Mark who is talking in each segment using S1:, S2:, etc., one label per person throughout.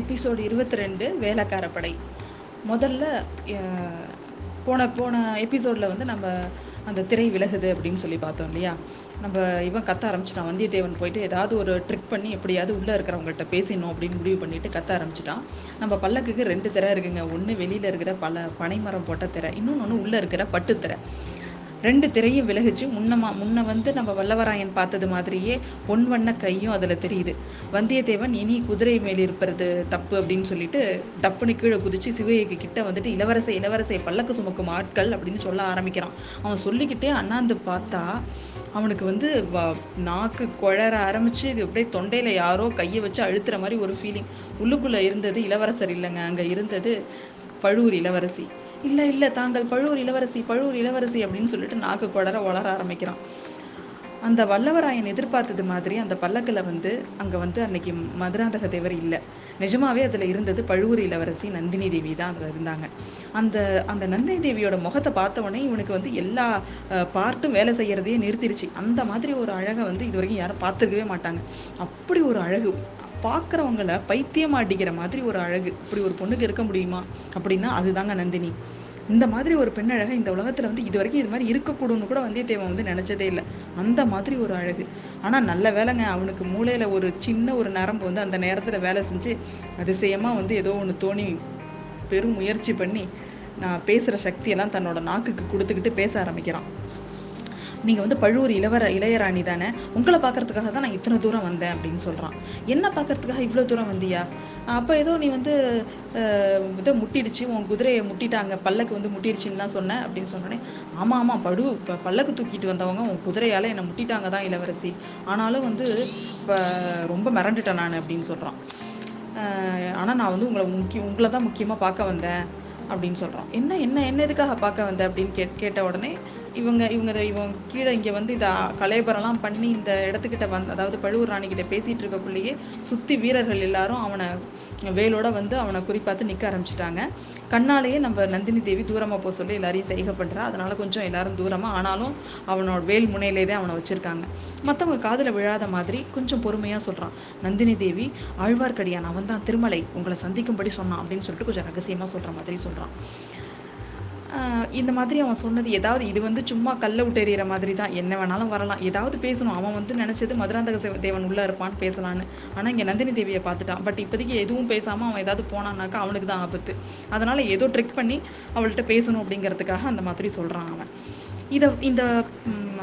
S1: Episode இருபத்தி ரெண்டு வேலைக்கார படை முதல்ல போன போன எபிசோடில் வந்து நம்ம அந்த திரை விலகுது அப்படின்னு சொல்லி பார்த்தோம் இல்லையா? நம்ம இவன் கத்த ஆரம்பிச்சிட்டான். வந்தியத்தேவன் போயிட்டு ஏதாவது ஒரு ட்ரிக் பண்ணி எப்படியாவது உள்ளே இருக்கிறவங்கள்ட்ட பேசணும் அப்படின்னு முடிவு பண்ணிட்டு கத்த ஆரம்பிச்சிட்டான். நம்ம பல்லக்குக்கு ரெண்டு திரை இருக்குங்க. ஒன்று வெளியில் இருக்கிற பல பனைமரம் போட்ட திரை. இன்னொன்று ஒன்று உள்ளே இருக்கிற பட்டு திரை. ரெண்டு திரையும் விலகிச்சு. முன்னமா முன்ன வந்து நம்ம வல்லவராயன் பார்த்தது மாதிரியே பொன் வண்ண கையும் அதில் தெரியுது. வந்தியத்தேவன் இனி குதிரை மேல் இருப்பது தப்பு அப்படின்னு சொல்லிட்டு டப்புன்னு கீழே குதிச்சு சிவகைக்கு கிட்ட வந்துட்டு இளவரசை இளவரசை பல்லக்கு சுமக்கும் ஆட்கள் அப்படின்னு சொல்ல ஆரம்பிக்கிறான். அவன் சொல்லிக்கிட்டே அண்ணாந்து பார்த்தா அவனுக்கு வந்து வ- நாக்கு குழற ஆரம்பிச்சு அப்படியே தொண்டையில் யாரோ கையை வச்சு அழுத்துற மாதிரி ஒரு ஃபீலிங் உள்ளுக்குள்ளே இருந்தது இளவரசர் இல்லைங்க. அங்கே இருந்தது பழுவூர் இளவரசி. இல்லை இல்லை தாங்கள் பழுவூர் இளவரசி பழுவூர் இளவரசி அப்படின்னு சொல்லிட்டு நாக்கு குடற வளர ஆரம்பிக்கிறான். அந்த வல்லவராயன் எதிர்பார்த்தது மாதிரி அந்த பல்லக்கில் வந்து அங்கே வந்து அன்னைக்கு மதுராந்தக தேவர் இல்லை. நிஜமாவே அதில் இருந்தது பழுவூர் இளவரசி நந்தினி தேவி தான் அதில் இருந்தாங்க. அந்த அந்த நந்தினி தேவியோட முகத்தை பார்த்த உடனே இவனுக்கு வந்து எல்லா பார்ட்டும் வேலை செய்யறதையே நிறுத்திடுச்சு அந்த மாதிரி ஒரு அழகை வந்து இது வரைக்கும் யாரும் பார்த்துருக்கவே மாட்டாங்க. அப்படி ஒரு அழகு. பார்க்குறவங்கள பைத்தியம் அடிக்கிற மாதிரி ஒரு அழகு. இப்படி ஒரு பொண்ணுக்கு இருக்க முடியுமா? அப்படின்னா அதுதாங்க நந்தினி. இந்த மாதிரி ஒரு பெண்ணழகை இந்த உலகத்தில் வந்து இது வரைக்கும் இது மாதிரி இருக்கக்கூடும்னு கூட வந்தியத்தேவன் வந்து நினச்சதே இல்லை. அந்த மாதிரி ஒரு அழகு. ஆனால் நல்ல வேலைங்க. அவனுக்கு மூளையில் ஒரு சின்ன ஒரு நரம்பு வந்து அந்த நேரத்தில் வேலை செஞ்சு அதிசயமாக வந்து ஏதோ ஒன்று தோணி பெரும் முயற்சி பண்ணி நான் பேசுகிற சக்தியெல்லாம் தன்னோட நாக்குக்கு கொடுத்துக்கிட்டு பேச ஆரம்பிக்கிறான். நீங்க வந்து பழுவூர் இளவர இளையராணி தானே? உங்களை பார்க்கறதுக்காக தான் நான் இத்தனை தூரம் வந்தேன் அப்படின்னு சொல்றான். என்ன பார்க்கறதுக்காக இவ்வளோ தூரம் வந்தியா? அப்போ ஏதோ நீ வந்து அஹ், இதை முட்டிடுச்சு உன் குதிரையை முட்டிட்டாங்க பல்லக்கு வந்து முட்டிடுச்சுன்னா சொன்னேன் அப்படின்னு சொன்னோடனே ஆமா ஆமா படு ப- பல்லக்கு தூக்கிட்டு வந்தவங்க உன் குதிரையால என்னை முட்டிட்டாங்க தான் இளவரசி. ஆனாலும் வந்து இப்போ ரொம்ப மிரண்டுட்டேன் நான் அப்படின்னு சொல்றான். ஆனால் ஆனா நான் வந்து உங்களை முக்கிய உங்களை தான் முக்கியமா பார்க்க வந்தேன் அப்படின்னு சொல்றான். என்ன என்ன என்ன எதுக்காக பார்க்க வந்த அப்படின்னு கேட் கேட்ட உடனே இவங்க இவங்க இவங்க கீழே இங்கே வந்து இந்த கலையபரம்லாம் பண்ணி இந்த இடத்துக்கிட்ட வந்து அதாவது பழுவூர் ராணிக்கிட்ட கிட்ட பேசிட்டு இருக்கக்குள்ளேயே சுற்றி வீரர்கள் எல்லாரும் அவனை வேலோட வந்து அவனை குறிப்பாத்து நிற்க ஆரம்பிச்சிட்டாங்க. கண்ணாலேயே நம்ம நந்தினி தேவி தூரமாக போக சொல்லி எல்லாரையும் செய்கை பண்ணுறா அதனால கொஞ்சம் எல்லாரும் தூரமாக ஆனாலும் அவனோட வேல் முனையிலே தான் அவனை வச்சிருக்காங்க. மற்றவங்க காதில் விழாத மாதிரி கொஞ்சம் பொறுமையாக சொல்கிறான் நந்தினி தேவி ஆழ்வார்க்கடியான் அவன் தான் திருமலை. உங்களை சந்திக்கும்படி சொன்னான். அப்படின்னு சொல்லிட்டு கொஞ்சம் ரகசியமாக சொல்கிற மாதிரி சொல்கிறான் இந்த மாதிரி அவன் சொன்னது ஏதாவது இது வந்து சும்மா கல்ல விட்டு எறிகிற மாதிரி தான். என்ன வேணாலும் வரலாம். ஏதாவது பேசணும். அவன் வந்து நினச்சது மதுராந்தக சிவ- தேவன் உள்ளே இருப்பான்னு பேசலான்னு. ஆனால் இங்கே நந்தினி தேவியை பார்த்துட்டான். பட் இப்போதைக்கு எதுவும் பேசாமல் அவன் ஏதாவது போனான்னாக்கா அவனுக்கு தான் ஆபத்து. அதனால் ஏதோ ட்ரிக் பண்ணி அவள்கிட்ட பேசணும் அப்படிங்கிறதுக்காக அந்த மாதிரி சொல்கிறான் அவன். இதை இந்த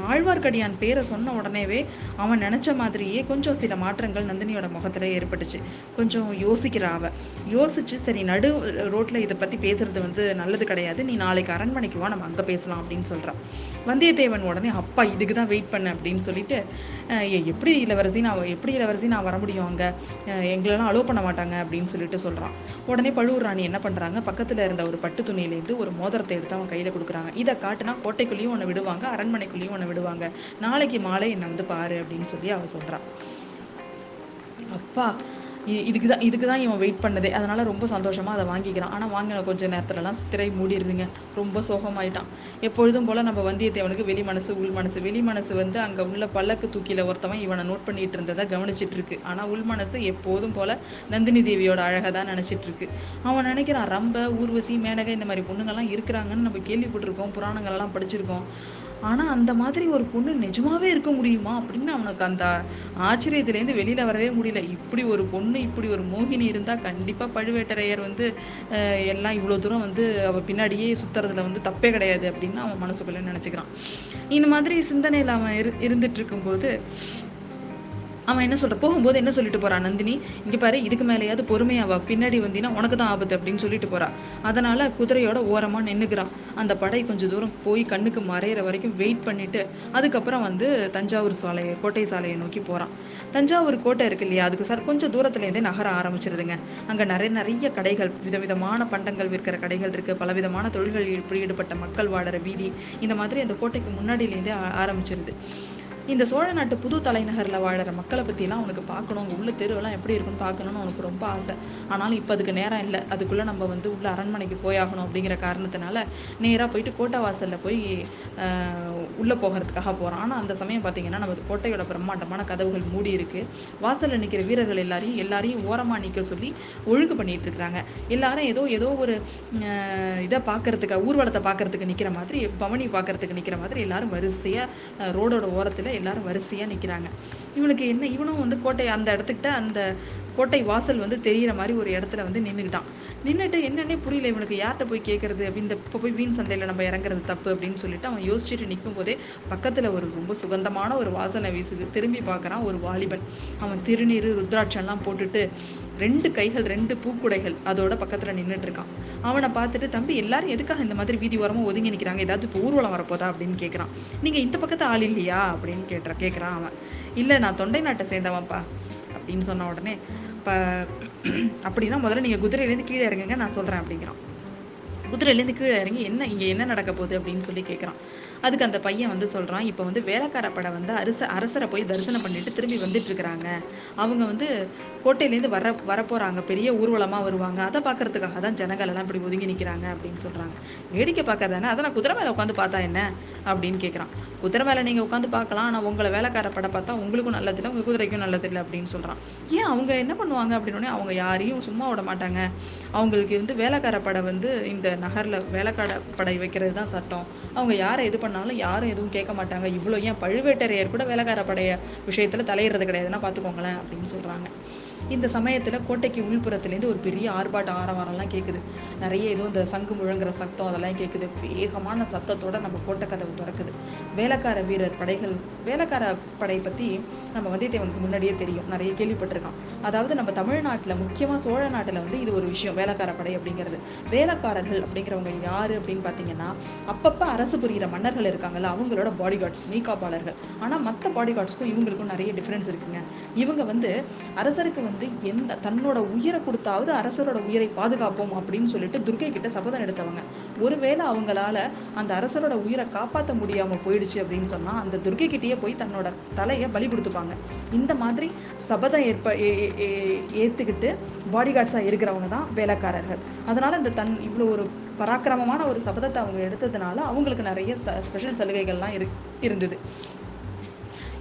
S1: ஆழ்வார்க்கடியான் பேரை சொன்ன உடனேவே அவன் நினச்ச மாதிரியே கொஞ்சம் சில மாற்றங்கள் நந்தினியோட முகத்துல ஏற்பட்டுச்சு. கொஞ்சம் யோசிக்கிறா அவ. யோசிச்சு சரி நடு ரோட்டில் இதை பற்றி பேசுறது வந்து நல்லது கிடையாது. நீ நாளைக்கு அரண்மனைக்கு வா நம்ம அங்கே பேசலாம் அப்படின்னு சொல்கிறான் வந்தியத்தேவன் உடனே அப்பா இதுக்கு தான் வெயிட் பண்ண அப்படின்னு சொல்லிட்டு எப்படி இளவரசி நான் எப்படி இளவரசி நான் வர முடியும் அங்கே? எங்களெல்லாம் அலோவ் பண்ண மாட்டாங்க அப்படின்னு சொல்லிட்டு சொல்கிறான் உடனே பழுவூர் ராணி என்ன பண்ணுறாங்க பக்கத்தில் இருந்த ஒரு பட்டு துணியிலேருந்து ஒரு மோதிரத்தை எடுத்து அவன் கையில் கொடுக்குறாங்க. இதை காட்டுனா கோட்டைக்குள்ளேயும் உன்னை விடுவாங்க அரண்மனைக்குள்ளேயும் உன்னை விடுவாங்க. நாளைக்கு மாலை என்னை வந்து பாரு அப்படின்னு சொல்லி அவ சொல்றா. அப்பா இதுக்கு தான் இதுக்கு தான் இவன் வெயிட் பண்ணதே. அதனால் ரொம்ப சந்தோஷமாக அதை வாங்கிக்கிறான். ஆனால் வாங்கின கொஞ்சம் நேரத்துலலாம் திரை மூடிடுதுங்க ரொம்ப சோகமாயிட்டான். எப்பொழுதும் போல் நம்ம வந்தியத்தேவனுக்கு வெளி மனசு உள் மனசு. வெளி மனசு வந்து அங்கே உள்ள பல்லக்கு தூக்கியில் ஒருத்தவன் இவனை நோட் பண்ணிட்டு இருந்ததை கவனிச்சிட்டு இருக்கு ஆனால் உள் மனசு எப்போதும் போல் நந்தினி தேவியோட அழகை தான் நினச்சிட்டு இருக்கு அவன் நினைக்கிறான் ரம்ப ஊர்வசி மேனகை இந்த மாதிரி பொண்ணுங்கெல்லாம் இருக்கிறாங்கன்னு நம்ம கேள்விப்பட்டிருக்கோம். புராணங்கள்லாம் படிச்சிருக்கோம். ஆனால் அந்த மாதிரி ஒரு பொண்ணு நிஜமாவே இருக்க முடியுமா அப்படின்னு அவனுக்கு அந்த ஆச்சரியத்துலேருந்து வெளியில் வரவே முடியல. இப்படி ஒரு பொண்ணு இப்படி ஒரு மோகினி இருந்தால் கண்டிப்பாக பழுவேட்டரையர் வந்து எல்லாம் இவ்வளோ தூரம் வந்து அவள் பின்னாடியே சுத்துறதுல வந்து தப்பே கிடையாது அப்படின்னு அவன் மனசுக்குள்ளே நினச்சிக்கிறான். இந்த மாதிரி சிந்தனையில் அவன் இரு இருந்துட்டு இருக்கும்போது அவன் என்ன சொல்ற? போகும்போது என்ன சொல்லிட்டு போகிறான் நந்தினி? இங்க பாரு இதுக்கு மேலேயாவது பொறுமையாவா? பின்னாடி வந்தீங்கன்னா உனக்கு தான் ஆபத்து அப்படின்னு சொல்லிட்டு போறா. அதனால குதிரையோட ஓரமா நின்னுக்கிறான் அந்த படை கொஞ்சம் தூரம் போய் கண்ணுக்கு மறையிற வரைக்கும் வெயிட் பண்ணிட்டு அதுக்கப்புறம் வந்து தஞ்சாவூர் சாலையை கோட்டை சாலையை நோக்கி போறான் தஞ்சாவூர் கோட்டை இருக்கு இல்லையா? அதுக்கு சார் கொஞ்சம் தூரத்துல இருந்தே நகர ஆரம்பிச்சிருதுங்க. அங்க நிறைய நிறைய கடைகள் விதவிதமான பண்டங்கள் விற்கிற கடைகள் இருக்கு. பலவிதமான தொழில்களில் ஈடுபட்ட மக்கள் வாழற வீதி இந்த மாதிரி அந்த கோட்டைக்கு முன்னாடியிலேருந்தே ஆரம்பிச்சிருது. இந்த சோழ நாட்டு புது தலைநகரில் வாழற மக்களை பற்றிலாம் அவனுக்கு பார்க்கணும். அங்கே உள்ள தெருவெல்லாம் எப்படி இருக்குன்னு பார்க்கணும்னு அவனுக்கு ரொம்ப ஆசை. ஆனாலும் இப்போ அதுக்கு நேரம் இல்லை. அதுக்குள்ளே நம்ம வந்து உள்ள அரண்மனைக்கு போயாகணும் அப்படிங்கிற காரணத்தினால நேராக போயிட்டு கோட்டை வாசலில் போய் உள்ளே போகிறதுக்காக போகிறான் ஆனால் அந்த சமயம் பார்த்தீங்கன்னா நமது கோட்டையோட பிரம்மாண்டமான கதவுகள் மூடி இருக்கு. வாசலில் நிற்கிற வீரர்கள் எல்லாரையும் எல்லாரையும் ஓரமாக நிற்க சொல்லி ஒழுங்கு பண்ணிட்டு இருக்கிறாங்க. எல்லாரும் ஏதோ ஏதோ ஒரு இதை பார்க்கறதுக்கு ஊர்வலத்தை பார்க்கறதுக்கு நிற்கிற மாதிரி பவனி பார்க்கறதுக்கு நிற்கிற மாதிரி எல்லாரும் வரிசையாக ரோடோட ஓரத்தில் எல்லாரும் வரிசையாக நிற்கிறாங்க இவனுக்கு என்ன இவனும் வந்து கோட்டை அந்த இடத்துக்கிட்ட அந்த கோட்டை வாசல் வந்து தெரியிற மாதிரி ஒரு இடத்துல வந்து நின்றுக்கிட்டான் நின்றுட்டு என்னன்னே புரியல இவனுக்கு யார்கிட்ட போய் கேட்குறது இந்த இப்போ போய் வீண் சந்தையில் நம்ம இறங்குறது தப்பு அப்படின்னு சொல்லிட்டு அவன் யோசிச்சுட்டு நிற்கும் போதே பக்கத்தில் ஒரு ரொம்ப சுகந்தமான ஒரு வாசனை வீசுது. திரும்பி பார்க்குறான் ஒரு வாலிபன். அவன் திருநீர் ருத்ராட்சம்லாம் போட்டுட்டு ரெண்டு கைகள் ரெண்டு பூக்குடைகள் அதோட பக்கத்தில் நின்றுட்டு இருக்கான். அவனை பார்த்துட்டு தம்பி எல்லாரும் எதுக்காக இந்த மாதிரி வீதி ஓரமாக ஒதுங்கி நிற்கிறாங்க ஏதாவது இப்போ ஊர்வலம் வரப்போதா? அப்படின்னு கேட்குறான் நீங்கள் இந்த பக்கத்து ஆள் இல்லையா? அப்படின்னு கேட்டுற கேட்குறான் அவன். இல்லை நான் தொண்டை நாட்டை சேர்ந்தவன்ப்பா அப்படின்னு சொன்ன உடனே இப்போ அப்படின்னா முதல்ல நீங்கள் குதிரையிலேருந்து கீழே இறங்குங்க நான் சொல்கிறேன் அப்படிங்கிறான். குதிரையிலேருந்து கீழே இறங்கி என்ன இங்கே என்ன நடக்க போகுது? அப்படின்னு சொல்லி கேட்குறான் அதுக்கு அந்த பையன் வந்து சொல்கிறான் இப்போ வந்து வேலைக்கார படை வந்து அரச அரசரை போய் தரிசனம் பண்ணிட்டு திரும்பி வந்துட்டு இருக்கிறாங்க அவங்க வந்து கோட்டையிலேருந்து வர வரப்போகிறாங்க பெரிய ஊர்வலமாக வருவாங்க. அதை பார்க்கறதுக்காக தான் ஜனங்கள் எல்லாம் இப்படி ஒதுங்கி நிற்கிறாங்க அப்படின்னு சொல்கிறாங்க வேடிக்கை பார்க்காதானே அதை நான் குதிரை மேலே உட்காந்து பார்த்தா என்ன? அப்படின்னு கேட்குறான் குதிரை மேலே நீங்கள் உட்காந்து பார்க்கலாம். ஆனால் உங்களை வேலைக்கார படை பார்த்தா உங்களுக்கும் நல்லதில்லை உங்கள் குதிரைக்கும் நல்லதில்லை அப்படின்னு சொல்கிறான் ஏன் அவங்க என்ன பண்ணுவாங்க? அப்படின்னே அவங்க யாரையும் சும்மா விட மாட்டாங்க. அவங்களுக்கு வந்து வேலைக்கார படை வந்து இந்த நகரில் வேலைக்கார படை வைக்கிறது தான் சட்டம். அவங்க யாரை இது பண்ணாலும் யாரும் எதுவும் கேட்க மாட்டாங்க. இவ்வளோ ஏன் பழுவேட்டரையர் கூட வேலைக்கார படைய விஷயத்தில் தலையிடுறது கிடையாதுன்னா பார்த்துக்கோங்களேன் அப்படின்னு சொல்கிறாங்க இந்த சமயத்தில் கோட்டைக்கு உள்புறத்துலேருந்து ஒரு பெரிய ஆர்ப்பாட்ட ஆரவாரம்லாம் கேட்குது நிறைய ஏதோ இந்த சங்கு முழங்குற சத்தம் அதெல்லாம் கேட்குது வேகமான சத்தத்தோட நம்ம கோட்டை கதவு திறக்குது. வேலைக்கார வீரர் படைகள் வேலைக்கார படை பற்றி நம்ம வந்தியத்தேவனுக்கு முன்னாடியே தெரியும். நிறைய கேள்விப்பட்டிருக்கான் அதாவது நம்ம தமிழ்நாட்டில் முக்கியமாக சோழ நாட்டில் வந்து இது ஒரு விஷயம் வேலைக்கார படை அப்படிங்கிறது. வேலைக்காரர்கள் அப்படிங்கிறவங்க யாரு அப்படின்னு பார்த்தீங்கன்னா அப்பப்போ அரசு புரிகிற மன்னர்கள் இருக்காங்கல்ல அவங்களோட பாடி கார்ட்ஸ் மீகாப்பாளர்கள் ஆனால் மற்ற பாடி கார்ட்ஸ்க்கும் இவங்களுக்கும் நிறைய டிஃப்ரென்ஸ் இருக்குங்க. இவங்க வந்து அரசருக்கு வந்து எந்த தன்னோட உயிரை கொடுத்தாவது அரசரோட உயிரை பாதுகாப்போம் அப்படின்னு சொல்லிட்டு துர்கை கிட்ட சபதம் எடுத்தவங்க. ஒருவேளை அவங்களால அந்த அரசரோட உயிரை காப்பாற்ற முடியாம போயிடுச்சு அப்படின்னு சொன்னா அந்த துர்கை கிட்டேயே போய் தன்னோட தலையை பலி கொடுத்துப்பாங்க. இந்த மாதிரி சபதம் ஏற்ப ஏ- பாடி கார்ட்ஸாக இருக்கிறவங்க தான் வேலைக்காரர்கள். அதனால இந்த தன் இவ்வளோ ஒரு பராக்கிரமமான ஒரு சபதத்தை அவங்க எடுத்ததுனால அவங்களுக்கு நிறைய ஸ்பெஷல் சலுகைகள்லாம் இரு இருந்தது.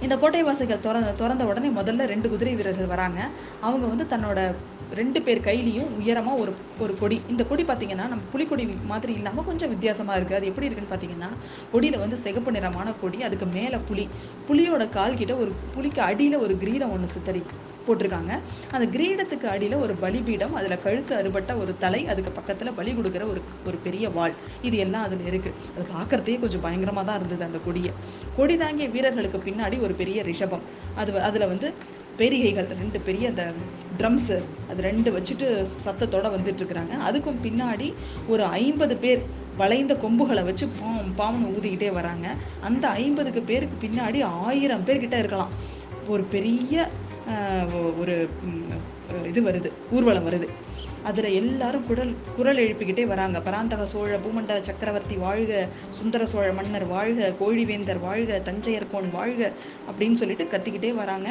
S1: இந்த கோட்டைவாசிகள் திறந்த திறந்த உடனே முதல்ல ரெண்டு குதிரை வீரர்கள் வராங்க. அவங்க வந்து தன்னோட ரெண்டு பேர் கையிலையும் உயரமா ஒரு ஒரு கொடி. இந்த கொடி பார்த்தீங்கன்னா நம்ம புலிக்கொடி மாதிரி இல்லாம கொஞ்சம் வித்தியாசமா இருக்கு. அது எப்படி இருக்குன்னு பார்த்தீங்கன்னா கொடியில வந்து சிகப்பு நிறமான கொடி அதுக்கு மேல புலி. புலியோட கால் கிட்ட ஒரு புலிக்கு அடியில ஒரு கிரீடம் ஒண்ணு சித்தரி போட்டிருக்காங்க. அந்த கிரீடத்துக்கு அடியில் ஒரு பலிபீடம் அதில் கழுத்து அறுபட்ட ஒரு தலை அதுக்கு பக்கத்தில் பலி கொடுக்குற ஒரு ஒரு பெரிய வாள். இது எல்லாம் அதில் இருக்குது அது பார்க்குறதே கொஞ்சம் பயங்கரமாக தான் இருந்தது அந்த கொடியை. கொடி தாங்கிய வீரர்களுக்கு பின்னாடி ஒரு பெரிய ரிஷபம். அது அதில் வந்து பெரிகைகள் ரெண்டு பெரிய அந்த ட்ரம்ஸு அது ரெண்டு வச்சுட்டு சத்தத்தோட வந்துட்டு இருக்கிறாங்க அதுக்கும் பின்னாடி ஒரு ஐம்பது பேர் வளைந்த கொம்புகளை வச்சு பாம் பாம்னு ஊதிக்கிட்டே வராங்க. அந்த ஐம்பதுக்கு பேருக்கு பின்னாடி ஆயிரம் பேர்கிட்ட இருக்கலாம். ஒரு பெரிய ஒரு இது வருது ஊர்வலம் வருது. அதில் எல்லாரும் குரல் குரல் எழுப்பிக்கிட்டே வராங்க. பராந்தக சோழ பூமண்டல சக்கரவர்த்தி வாழ்க சுந்தர சோழ மன்னர் வாழ்க கோழிவேந்தர் வாழ்க தஞ்சையர்கோன் வாழ்க அப்படின்னு சொல்லிட்டு கத்திக்கிட்டே வராங்க.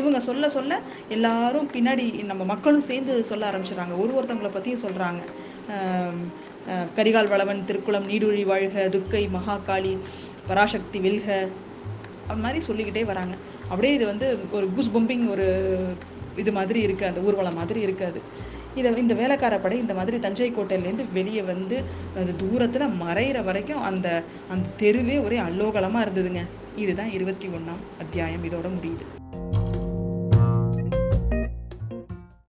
S1: இவங்க சொல்ல சொல்ல எல்லாரும் பின்னாடி நம்ம மக்களும் சேர்ந்து சொல்ல ஆரம்பிச்சிடுறாங்க. ஒரு ஒருத்தவங்களை பற்றியும் சொல்கிறாங்க கரிகால் வளவன் திருக்குளம் நீடுழி வாழ்க துர்க்கை மகாகாளி பராசக்தி வெல்க அது மாதிரி சொல்லிக்கிட்டே வராங்க. அப்படியே இது வந்து ஒரு குஸ் பம்பிங் ஒரு இது மாதிரி இருக்குது அந்த ஊர்வலம் மாதிரி இருக்காது. இதை இந்த வேலைக்கார படை இந்த மாதிரி தஞ்சை கோட்டையிலேருந்து வெளியே வந்து அது தூரத்துல மறையிற வரைக்கும் அந்த அந்த தெருவே ஒரே அல்லோகலமா இருந்ததுங்க. இதுதான் இருபத்தி ஒண்ணாம் அத்தியாயம். இதோட முடியுது.